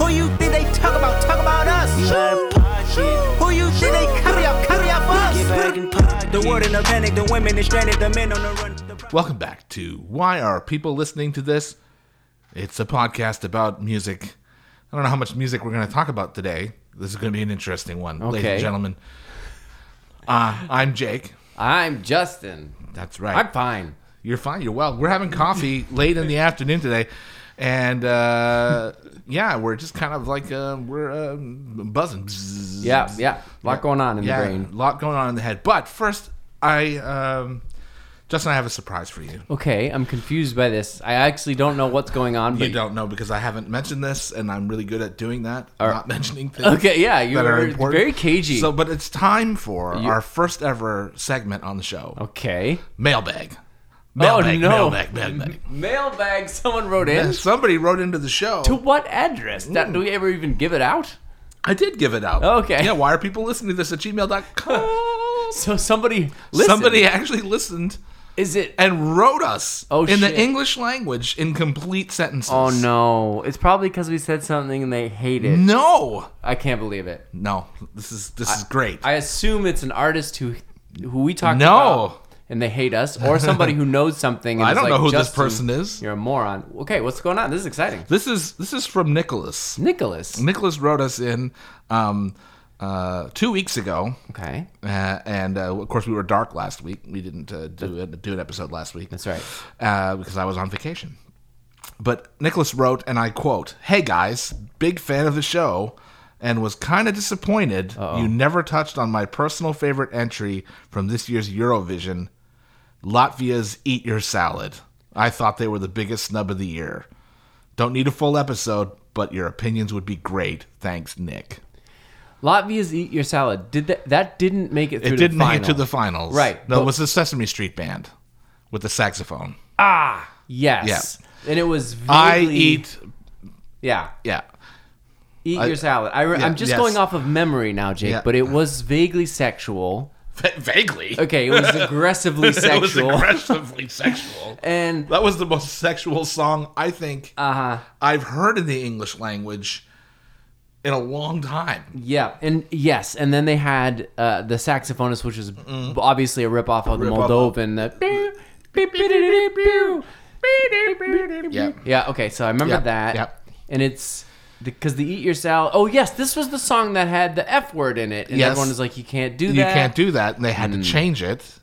Who you think they talk about? Talk about us. Who you think they carry up? Carry up us. The world in a panic, the women is stranded, the men on the run. The Welcome back to Why Are People Listening to This? It's a podcast about music. I don't know how much music we're going to talk about today. This is going to be an interesting one, ladies and gentlemen. Uh, I'm Jake. I'm Justin. That's right. I'm fine. You're fine. You're well. We're having coffee late in the afternoon today, and uh, yeah, we're just kind of like uh, we're uh, buzzing. Yeah, yeah. A lot going on in yeah, the brain. a lot going on in the head. But first, I um, Justin, I have a surprise for you. Okay, I'm confused by this. I actually don't know what's going on. But You don't know because I haven't mentioned this, and I'm really good at doing that, not mentioning things. Okay, yeah, that are important. very cagey. So, but it's time for You- our first ever segment on the show, Okay. mailbag. Oh, mailbag, oh no. mailbag, mailbag. Mailbag. Someone wrote in. Yeah, somebody wrote into the show. To what address? That, do we ever even give it out? I did give it out. Okay. Yeah, why are people listening to this at gmail.com? So somebody listened. Somebody actually listened is it? and wrote us Oh, in the. English language in complete sentences. Oh no! It's probably because we said something and they hate it. No. I can't believe it. No. This is this is great. I assume it's an artist who who we talked about. No. about and they hate us, or somebody who knows something. And I don't like, know who this person is. You're a moron. Okay, what's going on? This is exciting. This is this is from Nicholas. Nicholas. Nicholas wrote us in um, uh, two weeks ago, Okay, uh, and uh, of course we were dark last week. We didn't uh, do a, do an episode last week. that's right. uh, because I was on vacation. But Nicholas wrote, and I quote, Hey guys, big fan of the show, and was kind of disappointed you never touched on my personal favorite entry from this year's Eurovision Latvia's Eat Your Salad. I thought they were the biggest snub of the year. Don't need a full episode, but your opinions would be great. Thanks, Nick. Latvia's "Eat Your Salad." Did that? That didn't make it through. It didn't the make it to the finals. Right, No, but- it was the Sesame Street Band with the saxophone. Ah, yes. Yeah. And it was. I eat, Yeah. yeah. Eat I- your salad. I re- yeah, I'm just yes. going off of memory now, Jake, Yeah. but it was vaguely sexual. Va- vaguely. Okay, it was aggressively sexual. it was aggressively sexual. and That was the most sexual song I think uh huh. I've heard in the English language in a long time. Yeah, and yes, and then they had uh, the saxophonist, which was obviously a ripoff of the Moldovan. The Yeah. yeah. Okay, so I remember Yeah, that. yeah. And it's because the Eat Your Salad. Oh yes, this was the song that had the F word in it, and Yes. everyone was like, "You can't do that." You can't do that. And they had to change it.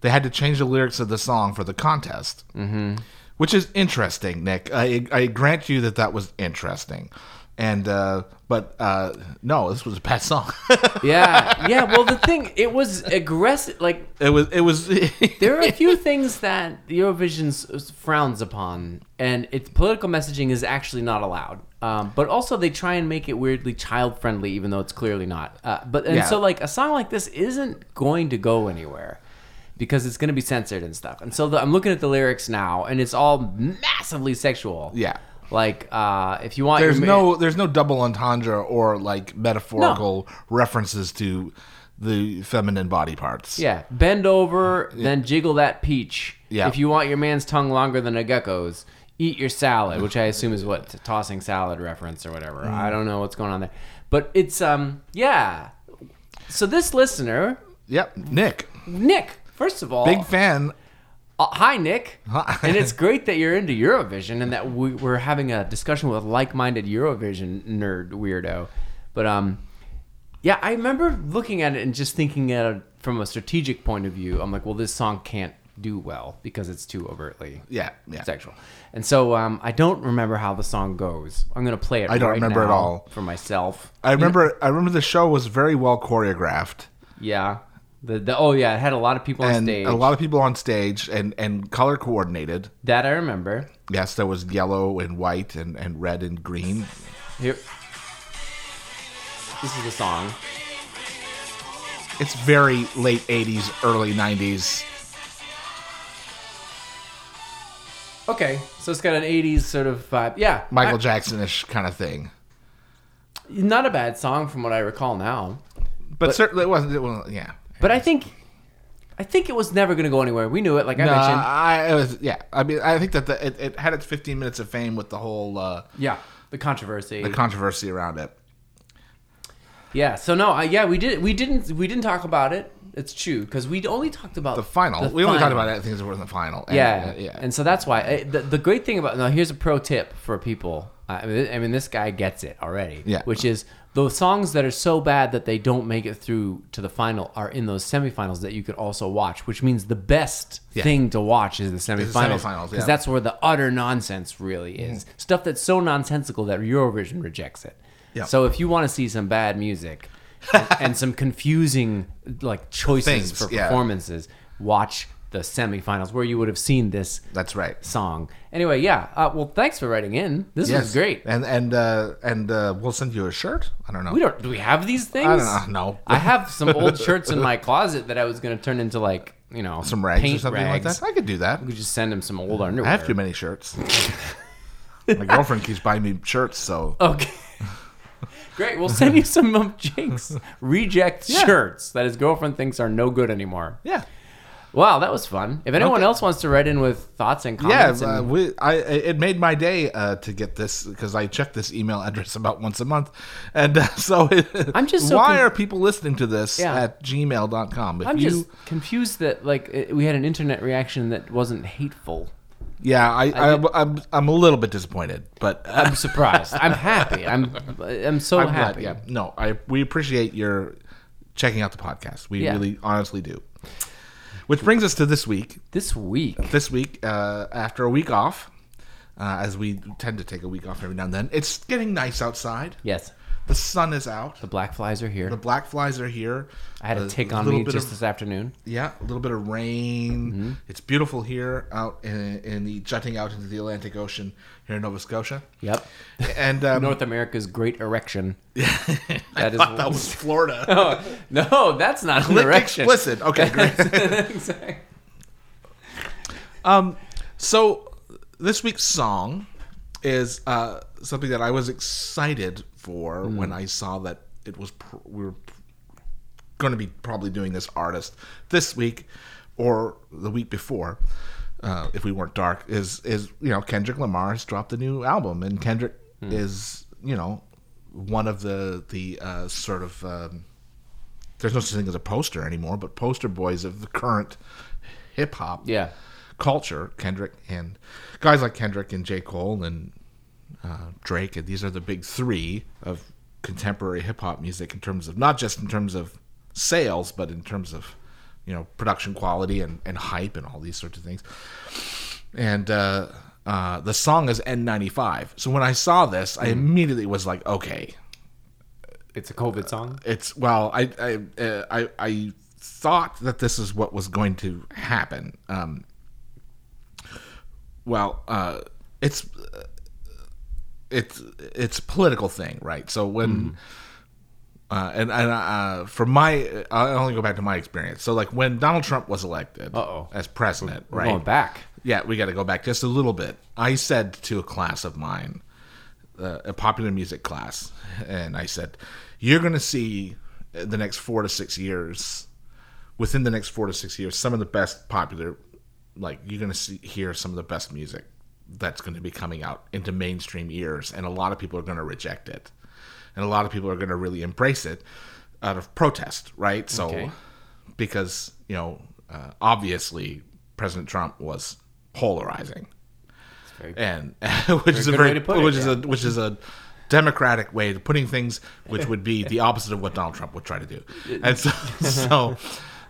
They had to change the lyrics of the song for the contest, mm-hmm. which is interesting, Nick. I, I grant you that that was interesting. And uh, but uh, no, this was a bad song. Yeah, yeah. Well, the thing, it was aggressive. Like it was. It was. there are a few things that Eurovision frowns upon, and its political messaging is actually not allowed. Um, but also, they try and make it weirdly child friendly, even though it's clearly not. Uh, but and Yeah. so, like a song like this isn't going to go anywhere because it's going to be censored and stuff. And so, the, I'm looking at the lyrics now, and it's all massively sexual. yeah. Like, uh, if you want, There's your, no there's no double entendre or like metaphorical references to the feminine body parts. Yeah, bend over, then jiggle that peach. Yeah. If you want your man's tongue longer than a gecko's, eat your salad, which I assume is what tossing salad reference or whatever. Mm. I don't know what's going on there, but it's um yeah. So this listener, Yep. Nick, Nick, first of all, big fan. Uh, hi Nick, Hi. and it's great that you're into Eurovision and that we, we're having a discussion with like-minded Eurovision nerd weirdo. But um, yeah, I remember looking at it and just thinking at it from a strategic point of view. I'm like, well, this song can't do well because it's too overtly Yeah. Yeah. sexual. And so um, I don't remember how the song goes. I'm gonna play it. I don't right remember at all. for myself. I remember. I remember the show was very well choreographed, Yeah. The, the oh yeah, it had a lot of people on and stage. a lot of people on stage, and and color coordinated. that I remember. Yes, there was yellow and white and and red and green. Here. This is the song. It's very late '80s, early '90s. Okay, so it's got an '80s sort of vibe. Yeah, Michael Jackson-ish kind of thing. not a bad song from what I recall now. But, certainly it wasn't. It wasn't yeah. But I think, I think it was never going to go anywhere. We knew it, like I No, mentioned. I it was yeah. I mean, I think that the, it, it had its 15 minutes of fame with the whole uh, yeah, the controversy. the controversy around it. yeah. So no, uh, yeah, we did. We didn't. We didn't talk about it. It's true because we only talked about The final. the we only talked about it. Things that were in the final. And, Yeah, uh, yeah. And so that's why uh, the, the great thing about now here's a pro tip for people. I mean, I mean, this guy gets it already. Yeah. Which is those songs that are so bad that they don't make it through to the final are in those semifinals that you could also watch. Which means the best Yeah. thing to watch is the semifinals because yeah. that's where the utter nonsense really is. Stuff that's so nonsensical that Eurovision rejects it. Yeah. So if you want to see some bad music and, and some confusing like choices Things, for yeah. performances, watch the semifinals where you would have seen this That's right. song. Anyway, yeah. Uh, well, thanks for writing in. This was great. And and uh, and uh, we'll send you a shirt. I don't know. We don't. Do we have these things? I don't know. No. I have some old shirts in my closet that I was going to turn into like you know some rags or paint something like rags. that. I could do that. We could just send him some old underwear. I have too many shirts. My girlfriend keeps buying me shirts, so Okay. Great. We'll send you some of Jake's reject Yeah. shirts that his girlfriend thinks are no good anymore. yeah, Wow, that was fun. If anyone Okay. else wants to write in with thoughts and yeah. comments, Uh, and, we, I it made my day uh, to get this because I check this email address about once a month, and uh, so it, I'm just so why con- are people listening to this Yeah. at gmail.com? If I'm you, just confused that like it- we had an internet reaction that wasn't hateful. yeah, I, I, did- I'm I'm a little bit disappointed, but uh, I'm surprised. I'm happy. I'm I'm so I'm glad, happy. yeah, no, I we appreciate your checking out the podcast. We Yeah. really honestly do. Which brings us to this week. This week, this week, uh, after a week off, uh, as we tend to take a week off every now and then, it's getting nice outside. yes, The sun is out. the black flies are here. The black flies are here. I had a A tick on me just of- this afternoon. Yeah, a little bit of rain. Mm-hmm. It's beautiful here out in, in the jutting out into the Atlantic Ocean here in Nova Scotia. Yep, And um, North America's great erection. I That is thought that was Florida. no, that's not an erection. Explicit. Okay, great. Exactly. Um, so this week's song is uh, something that I was excited for Hmm. when I saw that it was pr- we were going to be probably doing this artist this week or the week before. Uh, if we weren't dark, is is you know Kendrick Lamar has dropped a new album, and Kendrick Hmm. is you know one of the the uh, sort of um, there's no such thing as a poster anymore, but poster boys of the current hip hop Yeah. culture, Kendrick and guys like Kendrick and J. Cole and uh, Drake, and these are the big three of contemporary hip hop music in terms of not just in terms of sales, but in terms of you know production quality and, and hype and all these sorts of things. And uh, uh, the song is N95. So when I saw this, I immediately was like, okay, It's a COVID song. it's well i i uh, i, I thought that this is what was going to happen um well uh it's it's it's a political thing right so when uh, and and uh, from my, I'll only go back to my experience. So, like when Donald Trump was elected Uh-oh. as president, We're right? going back. Yeah, we got to go back just a little bit. I said to a class of mine, uh, a popular music class, and I said, "You're going to see the next four to six years, within the next four to six years, some of the best popular, like you're going to see hear some of the best music that's going to be coming out into mainstream ears, and a lot of people are going to reject it, and a lot of people are going to really embrace it out of protest, right? So, Okay. because you know, uh, obviously, President Trump was polarizing and which is a very put it, which is yeah. a which is a democratic way of putting things which would be the opposite of what Donald Trump would try to do and so so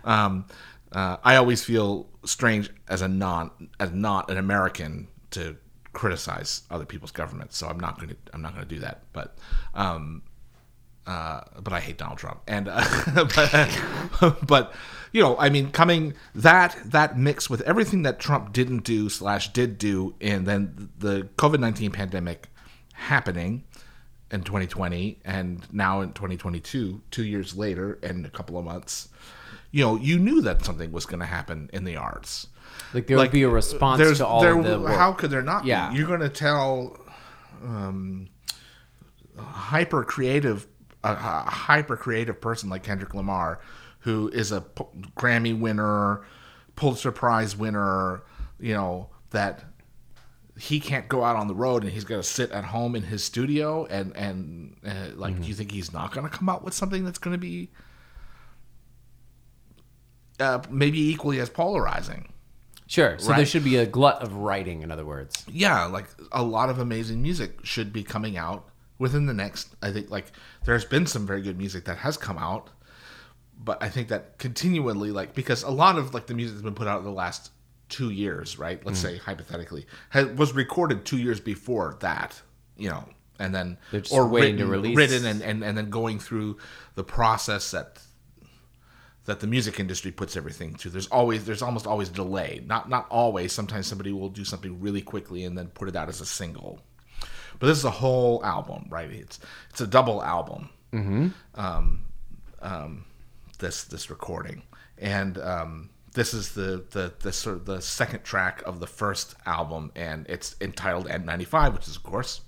um, uh, I always feel strange as a non as not an American to criticize other people's governments so I'm not going to I'm not going to do that but um, uh, but I hate Donald Trump. And uh, but, but you know, I mean, coming that that mix with everything that Trump didn't do slash did do, and then the COVID nineteen pandemic happening in 2020, and now in 2022, two years later, and a couple of months, you know, you knew that something was going to happen in the arts. Like there would be a response There's- to all there- of the work. How could there not? Yeah. be? you're going to tell um, hyper creative, a, a hyper creative person like Kendrick Lamar, who is a P- Grammy winner, Pulitzer Prize winner, you know that he can't go out on the road and he's going to sit at home in his studio and and uh, like do you think he's not going to come out with something that's going to be uh, maybe equally as polarizing Sure. So there should be a glut of writing, in other words. yeah like a lot of amazing music should be coming out within the next i think like there's been some very good music that has come out but i think that continually like because a lot of like the music that's been put out in the last two years right let's mm. say hypothetically has, was recorded two years before that you know and then or waiting written, to release. written and, and and then going through the process that that the music industry puts everything through. There's always there's almost always delay. Not not always. Sometimes somebody will do something really quickly and then put it out as a single. But this is a whole album, right? It's it's a double album. Mm-hmm. Um, um, this this recording, and um, this is the the the sort of the second track of the first album, and it's entitled N95, which is of course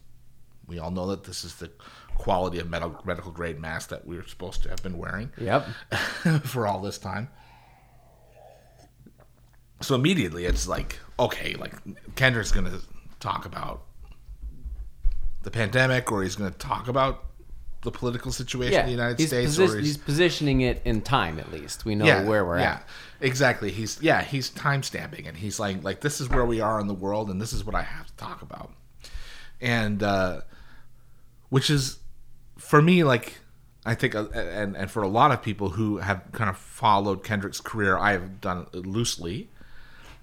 we all know that this is the quality of medical medical grade mask that we were supposed to have been wearing Yep. for all this time. So immediately it's like, okay, like Kendrick's going to talk about the pandemic or he's going to talk about the political situation Yeah. in the United he's, States posi- or he's positioning it in time, at least. We know yeah, where we're yeah, at. Exactly. He's yeah, he's time stamping and he's like like this is where we are in the world and this is what I have to talk about. And uh which is for me like I think uh, and and for a lot of people who have kind of followed Kendrick's career, I have done loosely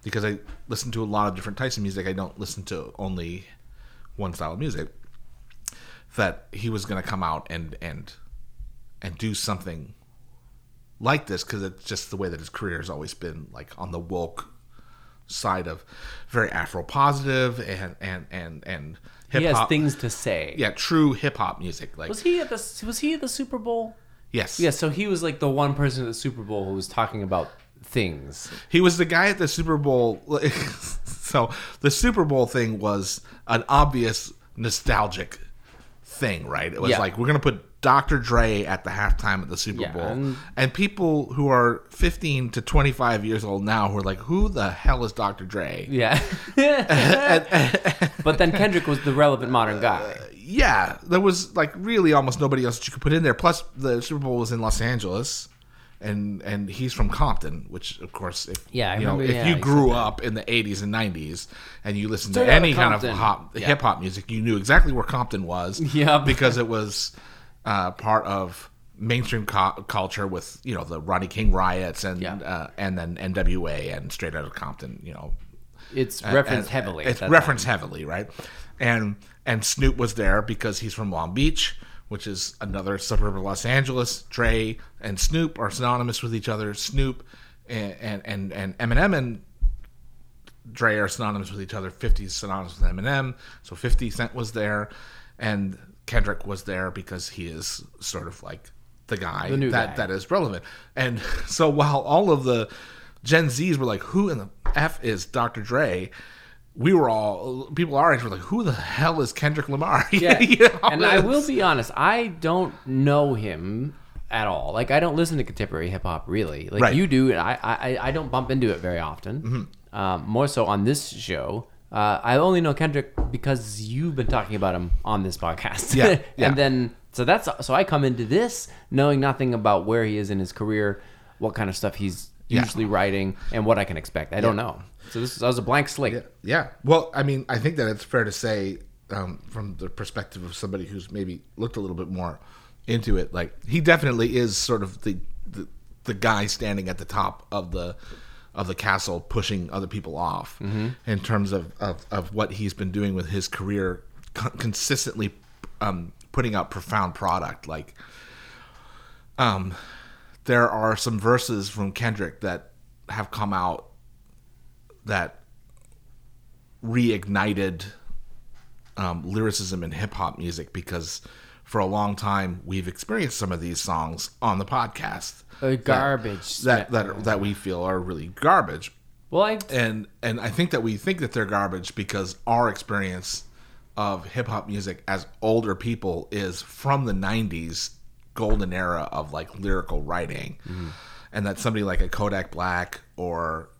because I listen to a lot of different types of music. I don't listen to only one style of music. That he was going to come out and and and do something like this because it's just the way that his career has always been like on the woke side of very afro positive and and and and hip He has things to say. yeah true hip hop music like Was he at the Was he at the Super Bowl? yes Yeah. So he was like the one person at the Super Bowl who was talking about things. He was the guy at the Super Bowl. so the Super Bowl thing was an obvious nostalgic thing, right? It was Yeah. like we're gonna put Dr. Dre at the halftime of the Super Yeah, Bowl, and- and people who are 15 to 25 years old now who are like, "Who the hell is Dr. Dre?" Yeah. but then Kendrick was the relevant modern guy. Uh, yeah, there was like really almost nobody else that you could put in there. Plus, the Super Bowl was in Los Angeles, and and he's from Compton, which of course, if Yeah, you know, remember- if yeah, you grew up in the '80s and '90s and you listened Straight to any kind of Compton. hop Yeah. hip hop music, you knew exactly where Compton was. Yep. because it was uh, part of mainstream cu- culture with you know the Rodney King riots and Yeah. uh, and then NWA and Straight Outta Compton, you know, It's referenced and- heavily. It's referenced time. heavily, right? And and Snoop was there because he's from Long Beach, which is another suburb of Los Angeles. Dre and Snoop are synonymous with each other. Snoop and and and, and Eminem and Dre are synonymous with each other. 50 is synonymous with Eminem. So 50 Cent was there, and Kendrick was there because he is sort of like the guy The that guy. that is relevant. And so while all of the Gen Zs were like, "Who in the f is Dr. Dre?" We were all people our age were like, "Who the hell is Kendrick Lamar?" Yeah. You know, and I will be honest, I don't know him at all. Like I don't listen to contemporary hip hop really. Like Right. you do, and I, I I don't bump into it very often. Mm-hmm. Um, more so on this show. Uh, I only know Kendrick because you've been talking about him on this podcast. Yeah, yeah. and then so that's so I come into this knowing nothing about where he is in his career, what kind of stuff he's Yeah. usually writing, and what I can expect. I don't know. So this was a blank slate. Yeah. Well, I mean, I think that it's fair to say, um, from the perspective of somebody who's maybe looked a little bit more into it, like he definitely is sort of the the, the guy standing at the top of the of the castle, pushing other people off in terms of, of of what he's been doing with his career, con- consistently um, putting out profound product. Like, um, there are some verses from Kendrick that have come out that reignited um, lyricism in hip hop music because for a long time we've experienced some of these songs on the podcast. That- garbage. that that that we feel are really garbage, Well, I and and I think that we think that they're garbage because our experience of hip hop music as older people is from the '90s golden era of like lyrical writing, and that somebody like a Kodak Black or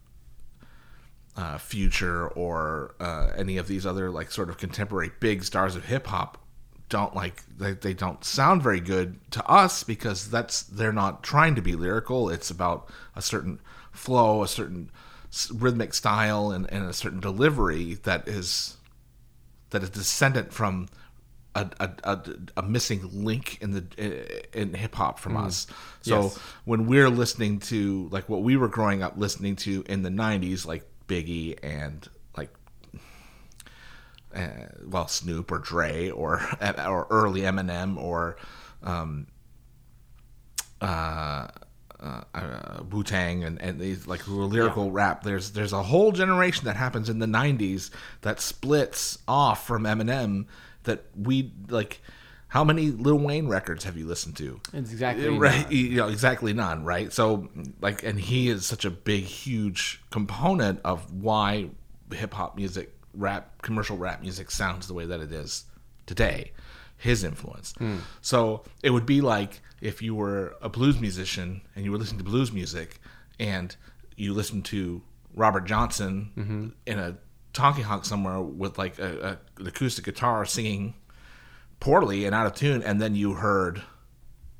uh, Future or uh, any of these other like sort of contemporary big stars of hip hop don't like they, they don't sound very good to us because that's they're not trying to be lyrical it's about a certain flow a certain rhythmic style and, and a certain delivery that is that is descendant from a, a, a, a missing link in the in hip hop from mm. us. So Yes. when we're listening to like what we were growing up listening to in the '90s, like Biggie and uh, well Snoop or Dre or or early Eminem or um, uh, uh, uh, Wu Tang and, and these like lyrical rap. There's there's a whole generation that happens in the '90s that splits off from Eminem. That we like. How many Lil Wayne records have you listened to? It's exactly right. none. You know, exactly none. Right. So like, and he is such a big, huge component of why hip hop music, rap, commercial rap music sounds the way that it is today. His influence. Hmm. So it would be like if you were a blues musician and you were listening to blues music and you listened to Robert Johnson mm-hmm. in a talking honk somewhere with like a, a, an acoustic guitar singing poorly and out of tune, and then you heard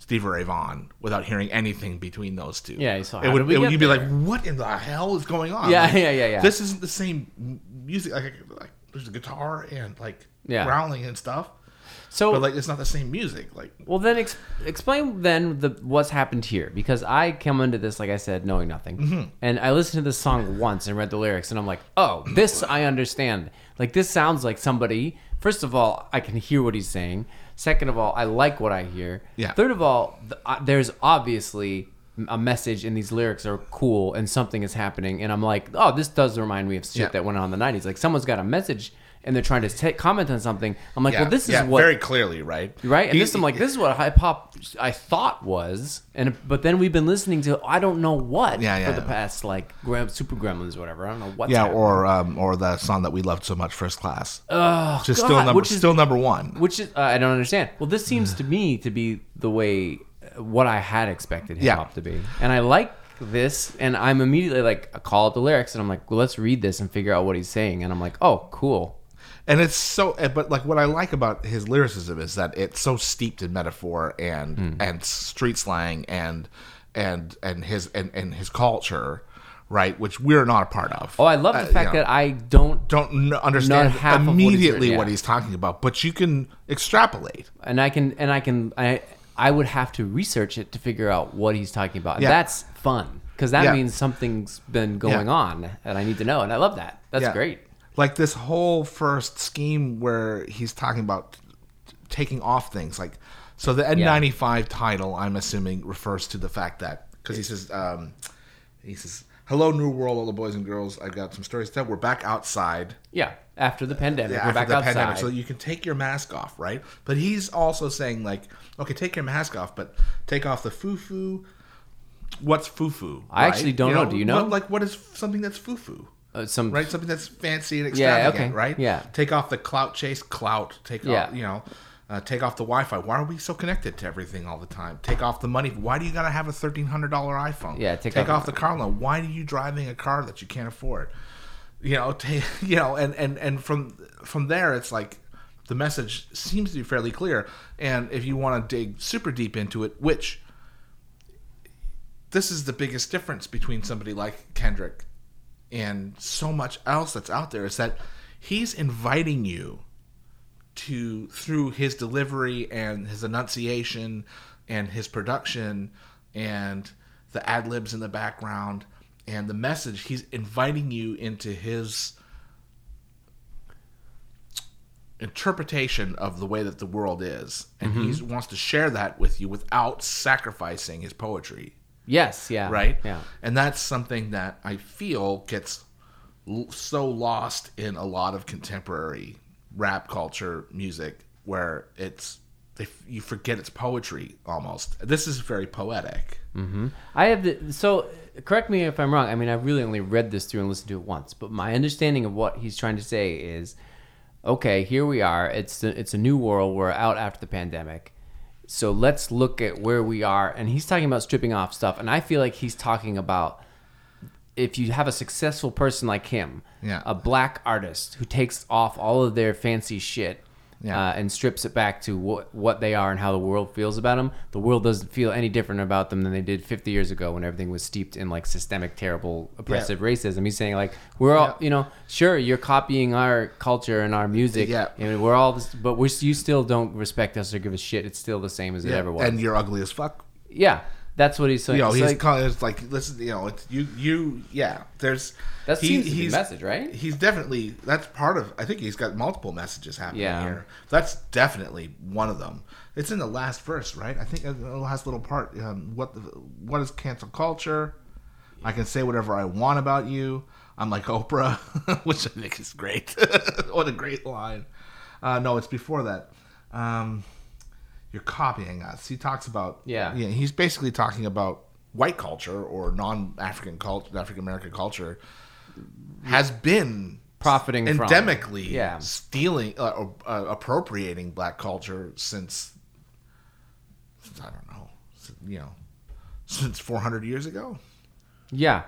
Stevie Ray Vaughan without hearing anything between those two. Yeah, you saw- it would, it would- you'd be like, "What in the hell is going on?" Yeah, Like, yeah, yeah, yeah. This isn't the same music. Like, like there's a guitar and like Yeah. growling and stuff, So but like it's not the same music. Like, Well, then ex- explain then the what's happened here because I come into this like I said knowing nothing, Mm-hmm. and I listened to this song once and read the lyrics, and I'm like, oh, this I understand. Like this sounds like somebody. First of all, I can hear what he's saying. Second of all, I like what I hear. Yeah. Third of all, th- uh, there's obviously a message and these lyrics are cool and something is happening and I'm like, oh, this does remind me of shit Yeah. that went on in the 90s. Like someone's got a message and they're trying to ta comment on something. I'm like, yeah, well, this is what very clearly, right? right? And He- this I'm like, this is what hip hop I thought was, and but then we've been listening to I don't know what Yeah, yeah. for the past like Grem, Super Gremlins or whatever. I don't know what. yeah, or um, or the song that we loved so much, First Class, oh, which is still number which is still number one. which is uh, I don't understand. Well, this seems to me to be the way uh, what I had expected hip Yeah. hop to be, and I like this, and I'm immediately like I call out the lyrics, and I'm like, well, let's read this and figure out what he's saying, and I'm like, oh, cool. And it's so eh, but like what i like about his lyricism is that it's so steeped in metaphor and Hmm. and street slang and and and his and, and his culture right which we're not a part of Oh, I love the Uh, fact you know, that I don't don't understand of what immediately what he's talking about but you can extrapolate and I can and I can I I would have to research it to figure out what he's talking about. Yeah. that's fun because that Yeah. means something's been going Yeah. on and I need to know. And I love that. That's great. Like this whole first scheme where he's talking about taking off things like so the n95 title i'm assuming refers to the fact that because he says um, he says hello new world all the boys and girls i've got some stories to tell we're back outside Yeah. After the pandemic, after we're back the outside. pandemic so you can take your mask off right but he's also saying like okay take your mask off but take off the foo-foo what's foo-foo I actually don't know. Do you know? what, like what is something that's foo-foo Uh, some right? Something that's fancy and Yeah, extravagant, okay, right? yeah. Take off the clout chase, clout. Take Yeah. off, you know, uh, take off the Wi-Fi. Why are we so connected to everything all the time? Take off the money. Why do you gotta have a thirteen hundred dollar iPhone? Yeah, take take, off- off, the car loan. Why are you driving a car that you can't afford? You know, take, you know, and and and from from there, it's like the message seems to be fairly clear. And if you want to dig super deep into it, which this is the biggest difference between somebody like Kendrick and so much else that's out there is that he's inviting you to through his delivery and his enunciation and his production and the ad libs in the background and the message he's inviting you into his interpretation of the way that the world is. And mm-hmm. he wants to share that with you without sacrificing his poetry yes, yeah, right? Yeah, And that's something that I feel gets l- so lost in a lot of contemporary rap culture music, where it's they, f- you forget it's poetry almost. This is very poetic. Mm-hmm. I have the so. Correct me if I'm wrong. I mean, I've really only read this through and listened to it once, but my understanding of what he's trying to say is, okay, here we are. It's a, it's a new world. We're out after the pandemic. So let's look at where we are. And he's talking about stripping off stuff. And I feel like he's talking about if you have a successful person like him, Yeah. a black artist who takes off all of their fancy shit Yeah. uh, and strips it back to what what they are and how the world feels about them, the world doesn't feel any different about them than they did 50 years ago when everything was steeped in like systemic, terrible, oppressive racism. He's saying like we're all, you know, sure you're copying our culture and our music, Yeah. and we're all, this, but we you still don't respect us or give a shit. It's still the same as it ever was. and you're ugly as fuck. yeah, that's what he's saying. You know, It's he's like- of like, listen, you know, it's you, you, yeah. There's That he- seems to be the message, right? He's definitely that's part of. I think he's got multiple messages happening Yeah. here. That's definitely one of them. It's in the last verse, right? I think uh, the last little part. Um, what the, what is cancel culture? I can say whatever I want about you. I'm like Oprah, which I think is great. what a great line. Uh, no, it's before that. Um, you're copying us. He talks about Yeah. yeah. He's basically talking about white culture or non-African culture, African American culture has been Profiting from. endemically Yeah. stealing uh, or, uh, appropriating black culture since, since I don't know, s- you know, since 400 years ago. Yeah.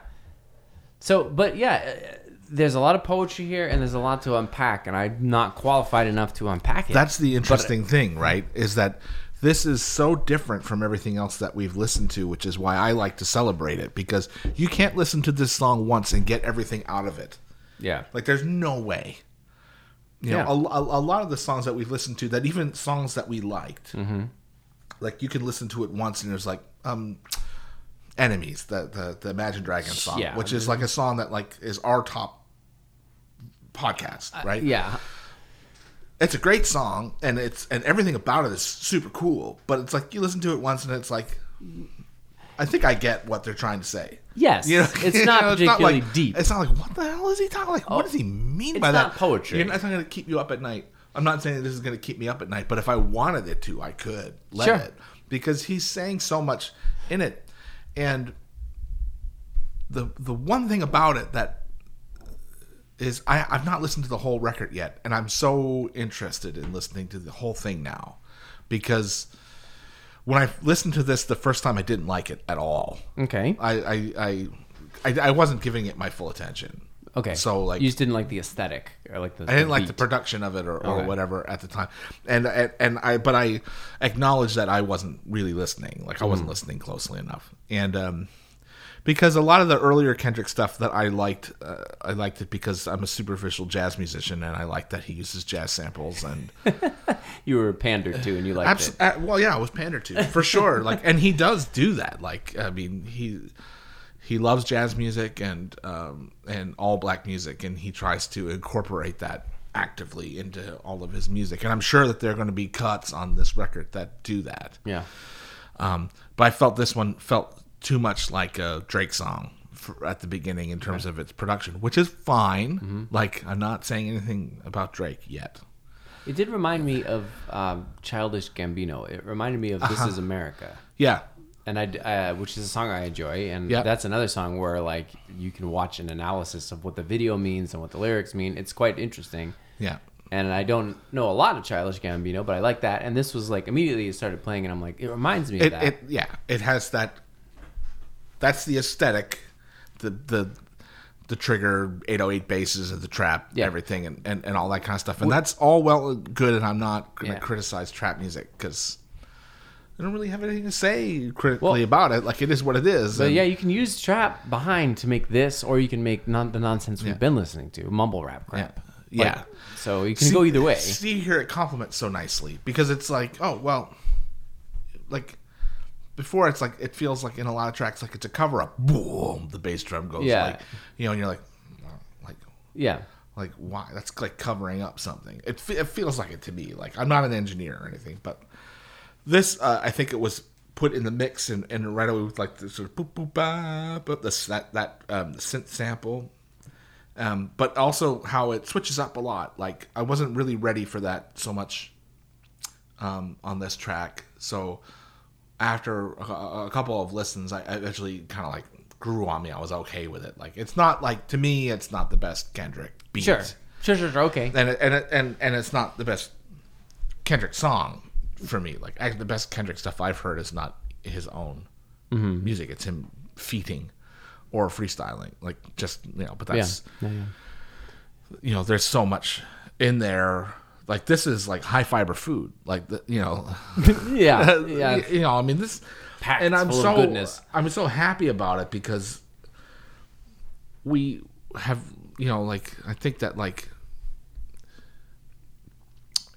So, but yeah, uh, there's a lot of poetry here, and there's a lot to unpack, and I'm not qualified enough to unpack it. That's the interesting thing, right? Is that this is so different from everything else that we've listened to, which is why I like to celebrate it because you can't listen to this song once and get everything out of it. yeah, Like, there's no way. You Yeah. know, a, a, a lot of the songs that we've listened to, that even songs that we liked, Mm-hmm. like you can listen to it once and there's like, um, enemies, the the, the Imagine Dragons song, Yeah. which is like a song that like is our top podcast, right? Uh, yeah, it's a great song and it's and everything about it is super cool but it's like you listen to it once and it's like i think i get what they're trying to say Yes. you know It's you not know, particularly like, deep. it's not like what the hell is he talking like what does he mean it's by not that poetry. You're not, it's not going to keep you up at night i'm not saying this is going to keep me up at night but if i wanted it to i could let Sure. it because he's saying so much in it and the the one thing about it that is I, I've not listened to the whole record yet, and I'm so interested in listening to the whole thing now because when I listened to this the first time, I didn't like it at all. okay, I I, I, I, I wasn't giving it my full attention. Okay. So like you just didn't like the aesthetic or like the. I didn't like the production of it or, or Okay. whatever at the time, and, and and I but I acknowledged that I wasn't really listening, like I Mm. wasn't listening closely enough, and um, because a lot of the earlier Kendrick stuff that I liked, uh, I liked it because I'm a superficial jazz musician and I like that he uses jazz samples and You were pandered to, and you liked abs- it. uh, well, yeah, it was pandered to for sure. Like, and he does do that. Like, I mean, he he loves jazz music and um, and all black music, and he tries to incorporate that actively into all of his music. And I'm sure that there are going to be cuts on this record that do that. Yeah. Um, but I felt this one felt too much like a Drake song for, at the beginning in terms of its production, which is fine. Mm-hmm. Like, I'm not saying anything about Drake yet. It did remind me of um, Childish Gambino. It reminded me of "This Uh-huh. Is America," Yeah, and I, uh, which is a song I enjoy, and Yeah. that's another song where like you can watch an analysis of what the video means and what the lyrics mean. It's quite interesting. yeah. and I don't know a lot of Childish Gambino, but I like that. And this was like immediately it started playing, and I'm like, it reminds me of it, that. it yeah it has that that's the aesthetic the the the trigger 808 basses of the trap Yeah. everything and, and, and all that kind of stuff and that's all well and good and i'm not going to Yeah. criticize trap music because i don't really have anything to say critically Well- about it like it is what it is but and- yeah, you can use trap behind to make this, or you can make non- the nonsense we've been listening to, mumble rap crap. Yeah. Like, Yeah. so you can see, go either way. See here, it complements so nicely because it's like, oh well, like before it's like it feels like in a lot of tracks like it's a cover up. Boom, the bass drum goes Yeah. like, you know, and you're like, like, Yeah. like why? That's like covering up something. It it feels like it to me. Like I'm not an engineer or anything, but this uh, I think it was put in the mix and, and right away with like the sort of boop boop ba boop this that that um, synth sample um, but also how it switches up a lot. Like I wasn't really ready for that so much um, on this track. So after a, a couple of listens, I, I eventually kind of like grew on me. I was okay with it. Like it's not like to me, it's not the best Kendrick beat. Sure. Sure, sure, sure. Okay. And it, and it, and and it's not the best Kendrick song for me. Like actually, the best Kendrick stuff I've heard is not his own mm-hmm. music. It's him feating or freestyling, like just you know. But that's Yeah, yeah. you know, there's so much in there. Like this is like high fiber food, like the, you know, Yeah, yeah. you know. I mean this, Packed and I'm so goodness. I'm so happy about it because we have you know like I think that like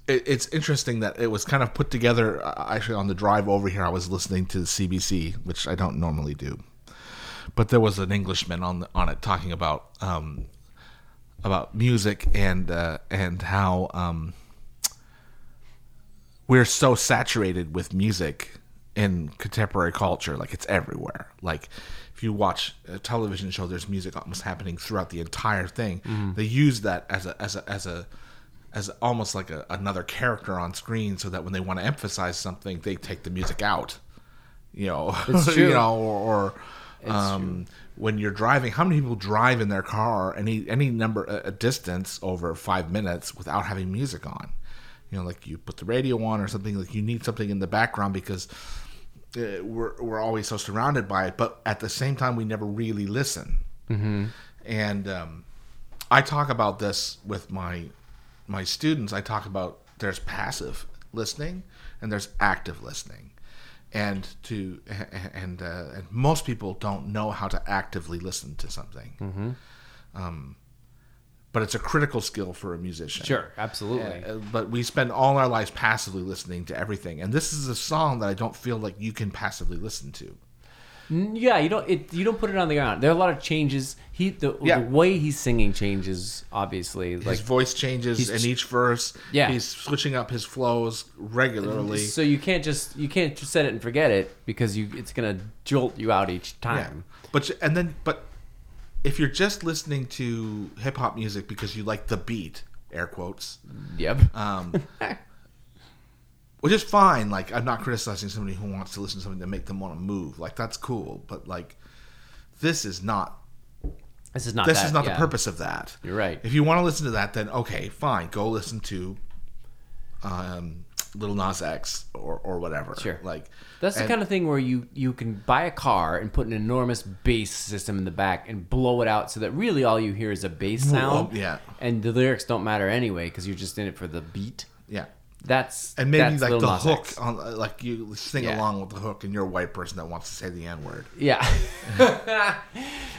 it's interesting that it was kind of put together. uh, Actually, on the drive over here, I was listening to the CBC, which I don't normally do, but there was an Englishman on the, on it talking about um, about music and uh, and how um, we're so saturated with music in contemporary culture like it's everywhere. Like if you watch a television show there's music almost happening throughout the entire thing. They use that as a as a as a as almost like a, another character on screen so that when they want to emphasize something they take the music out you know? You know or, or um, when you're driving how many people drive in their car any any number a, distance over five minutes without having music on? You know like you put the radio on or something like you need something in the background because uh, we're, we're always so surrounded by it but at the same time we never really listen. Mm-hmm. and um, i talk about this with my my students i talk about there's passive listening and there's active listening. And to and uh, and most people don't know how to actively listen to something. Mm-hmm. um, but it's a critical skill for a musician. Sure, absolutely. uh, but we spend all our lives passively listening to everything. And this is a song that i don't feel like you can passively listen to Yeah, you don't it, you don't put it on the ground. There are a lot of changes. He the, Yeah. the way he's singing changes obviously. his Like voice changes in each verse Yeah. he's switching up his flows regularly so you can't just you can't just set it and forget it because you it's gonna jolt you out each yeah time. but and then but if you're just listening to hip-hop music because you like the beat air quotes Yep. um, which is fine. Like I'm not criticizing somebody who wants to listen to something to make them want to move. Like that's cool, but like this is not. this is not this that, is not yeah. the purpose of that. You're right. If you want to listen to that, then okay, fine. Go listen to um, Lil Nas X or or whatever. Sure. Like That's the and- kind of thing where you you can buy a car and put an enormous bass system in the back and blow it out so that really all you hear is a bass sound. yeah. And the lyrics don't matter anyway because you're just in it for the beat. yeah. That's And maybe that's like the Nas hook X. on, like you sing Yeah. along with the hook, and you're a white person that wants to say the N word. Yeah.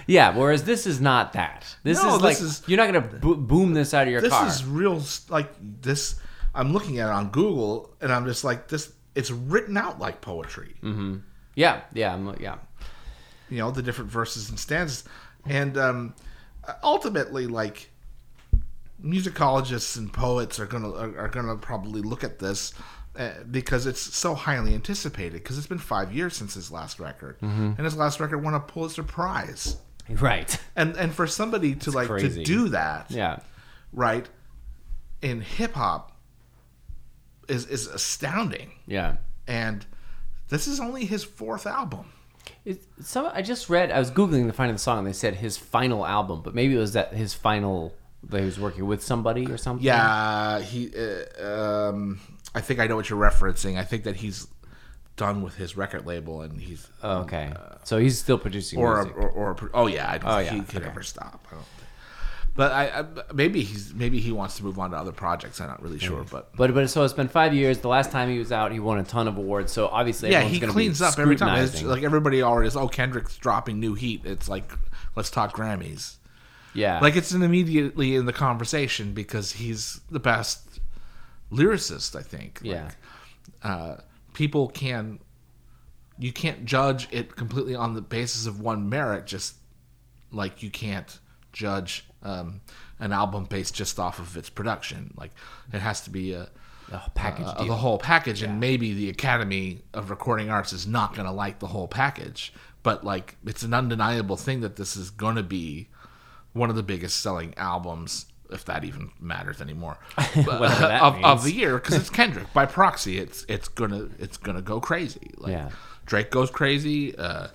yeah. Whereas this is not that. This No, is this like is- you're not gonna bo- boom this out of your this car. is real like this i'm looking at it on google and i'm just like this it's written out like poetry yeah. Yeah. I'm, yeah. you know the different verses and stanzas and um ultimately like musicologists and poets are gonna are, are gonna probably look at this uh, because it's so highly anticipated because it's been five years since his last record Mm-hmm. and his last record won a pulitzer prize Right. and and for somebody to like crazy. to do that Yeah. right in hip hop is is astounding Yeah. and this is only his fourth album It, some I just read. I was googling to find the song, and they said his final album, but maybe it was that his final he was working with somebody or something. yeah he uh, um i think i know what you're referencing i think that he's done with his record label and he's Oh, okay. So he's still producing or, a, or or a- oh yeah i don't Oh, think yeah, he could okay. ever stop I don't but I, I maybe he's maybe he wants to move on to other projects i'm not really sure but but but so it's been five years. The last time he was out, he won a ton of awards. So obviously, yeah, he cleans be up every time. It's like everybody already is. Oh, Kendrick's dropping new heat. It's like let's talk Grammys. Yeah, Like it's an immediately in the conversation because he's the best lyricist. I think. Like, yeah, uh, people can. You can't judge it completely on the basis of one merit. Just like you can't judge um, an album based just off of its production. Like it has to be a the package uh, the whole package, and maybe the Academy of Recording Arts is not going to like the whole package. But like, it's an undeniable thing that this is going to be one of the biggest selling albums, if that even matters anymore, of, of the year because it's Kendrick. By proxy, it's it's gonna it's gonna go crazy. Like Yeah. Drake goes crazy. Uh,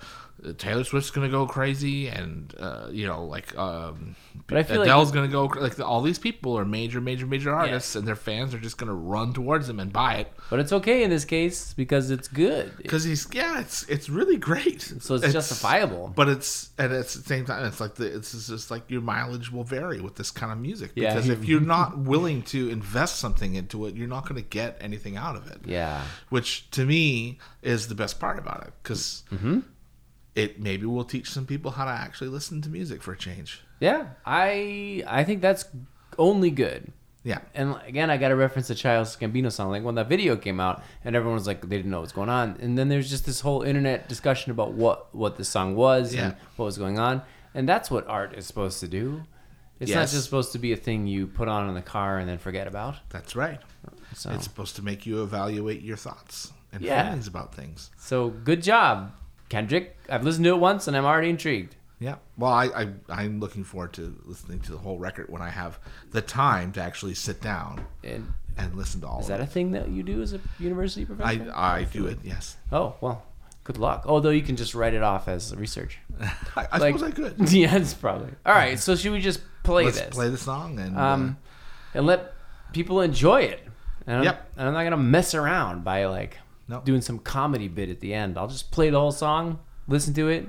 Taylor Swift's gonna go crazy, and uh, you know, like um, But I feel like- Adele's gonna go like all these people are major, major, major artists, and their fans are just gonna run towards them and buy it But it's okay in this case because it's good. because he's yeah, it's it's really great. So it's justifiable. but it's and it's at the same time it's like the it's just like your mileage will vary with this kind of music Yeah. because if you're not willing to invest something into it, you're not going to get anything out of it. Yeah. which to me is the best part about it because Mm-hmm. It maybe will teach some people how to actually listen to music for a change. Yeah. I I think that's only good. Yeah, And again, I got to reference the Childish Gambino song. Like when that video came out, and everyone was like, they didn't know what's going on. And then there's just this whole internet discussion about what what the song was Yeah. and what was going on. And that's what art is supposed to do. It's not just supposed to be a thing you put on in the car and then forget about. that's right. So, It's supposed to make you evaluate your thoughts and Yeah. feelings about things. so good job, Kendrick. I've listened to it once and I'm already intrigued. Yeah. Well, I, I I'm looking forward to listening to the whole record when I have the time to actually sit down And and listen to all is that a thing that you do as a university professor? I I do it. Yes. oh well, good luck. Although you can just write it off as research. I, I Like- suppose I could. yeah, it's probably. All right, so should we just play Let's this? play the song and um, and let people enjoy it. And I'm, Yep. and I'm not gonna mess around by like No. doing some comedy bit at the end. I'll just play the whole song, listen to it,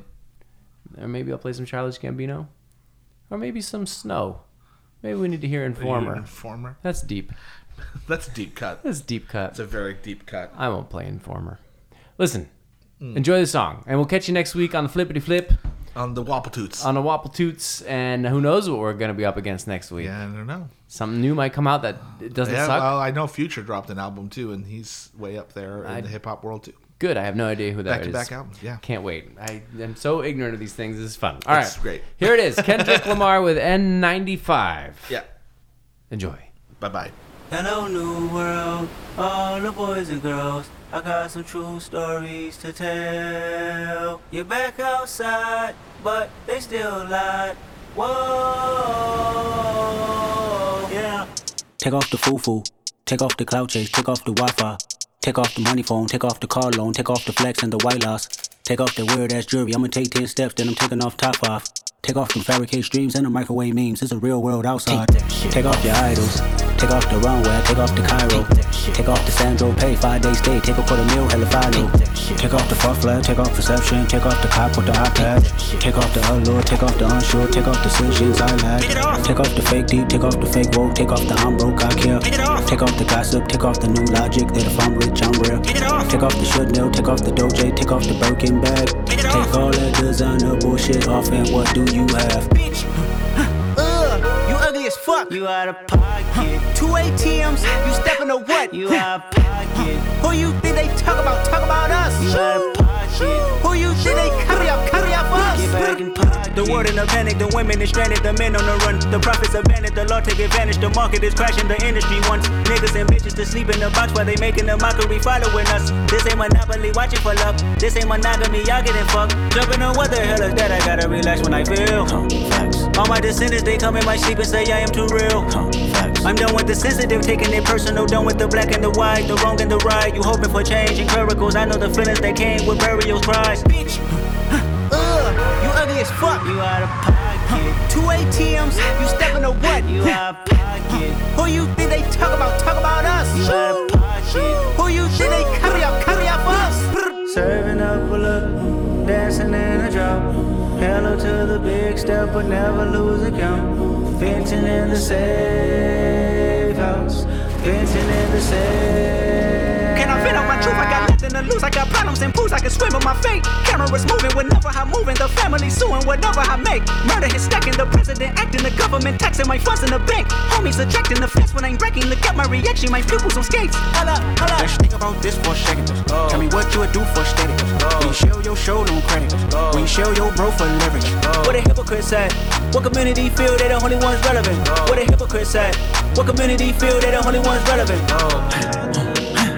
or maybe I'll play some Childish Gambino, or maybe some Snow. Maybe we need to hear Informer. Informer. That's deep. That's a deep cut. That's deep cut. It's a very deep cut. I won't play Informer. Listen, Mm. enjoy the song, and we'll catch you next week on the Flippity Flip On the Wapple Toots. on the Wapple Toots, and who knows what we're gonna be up against next week. yeah, I don't know. Something new might come out that doesn't Yeah, suck. well, I know Future dropped an album too, and he's way up there in I- the hip hop world too. Good. I have no idea who that is. Back to back albums. Yeah. Can't wait. I am so ignorant of these things. This is fun. All right. It's great. Here it is. Kendrick Lamar with N95. Yeah. Enjoy. Bye bye. Hello, new world, all the boys and girls. I got some true stories to tell. You're back outside, but they still lied. Whoa, yeah. Take off the foo-foo. Take off the cloud chase. Take off the Wi-Fi. Take off the money phone. Take off the car loan. Take off the flex and the white loss. Take off the weird ass jewelry. I'ma take 10 steps, then I'm taking off top off. Take off them fabricate streams and the microwave memes. It's a real world outside. Take off your idols. Take off the runway. Take off the Cairo. Take off the Sandro Pay. Five day stay. Take a quarter meal. Hella follow. Take off the fuck flag. Take off perception. Take off the cop with the iPad. Take off the allure. Take off the unsure. Take off the decisions I lack. Take off the fake deep. Take off the fake woke. Take off the I'm broke. I care. Take off the gossip. Take off the new logic. That if I'm rich, I'm real. Take off the should know. Take off the doje. Take off the Birkin bag. Take all that designer bullshit off and what do you have? bitch. Ugh, you ugly as fuck. You out of pocket. Two ATMs, you stepping to what? You out of pocket. Who you think they talk about? Talk about us. You out of pocket. Who you think they carry up? Carry up us. Get back in pocket. The world in a panic, the women is stranded, the men on the run. The profits abandoned, the law take advantage. The market is crashing, the industry wants niggas and bitches to sleep in the box while they making a mockery following us. This ain't monopoly, watching for love. This ain't monogamy, y'all getting fucked. Jumping on what the hell is that? I gotta relax when I feel. All my descendants, they come in my sleep and say I am too real. I'm done with the sensitive, taking it personal. Done with the black and the white, the wrong and the right. You hoping for change and miracles. I know the feelings that came with burial cries. Bitch, ugh, you ugly as fuck. You out of pocket. Two ATMs, you stepping to what? You out of pocket. Who you think they talk about? Talk about us. You out of pocket. Who you think they carry up? Carry up us. Serving up a look, dancing in a drop. Hello to the big step, but never lose a count. Venting in the safe house. Venting in the safe. Can I vent on my truth? I got nothing to lose. I got problems and pools. I can swim with my fate. Cameras moving whenever I'm moving. The family suing whatever I make. Murder is stacking. The president acting. The government taxing my funds in the bank. Homies ejecting the fence when I'm breaking. Look at my reaction. My pupils on skates. Hold up, hold up. Let's think about this for a second. Oh. Tell me what you would do for steady. Oh. When you show your show no credit. Oh. When you show your bro for leverage. What a hypocrite said. What community feel they the only ones relevant? What a hypocrite said. What community feel they the only ones relevant?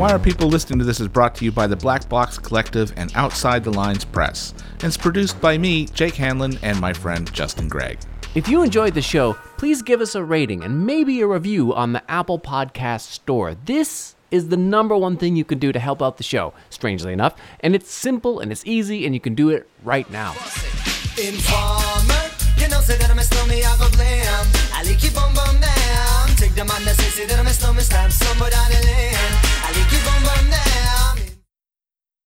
Why Are People Listening to This is brought to you by the Black Box Collective and Outside the Lines Press. It's produced by me, Jake Hanlon, and my friend Justin Gregg. If you enjoyed the show, please give us a rating and maybe a review on the Apple Podcast Store. This is the number one thing you can do to help out the show, strangely enough. And it's simple and it's easy, and you can do it right now. Informer, you know, say that I'm a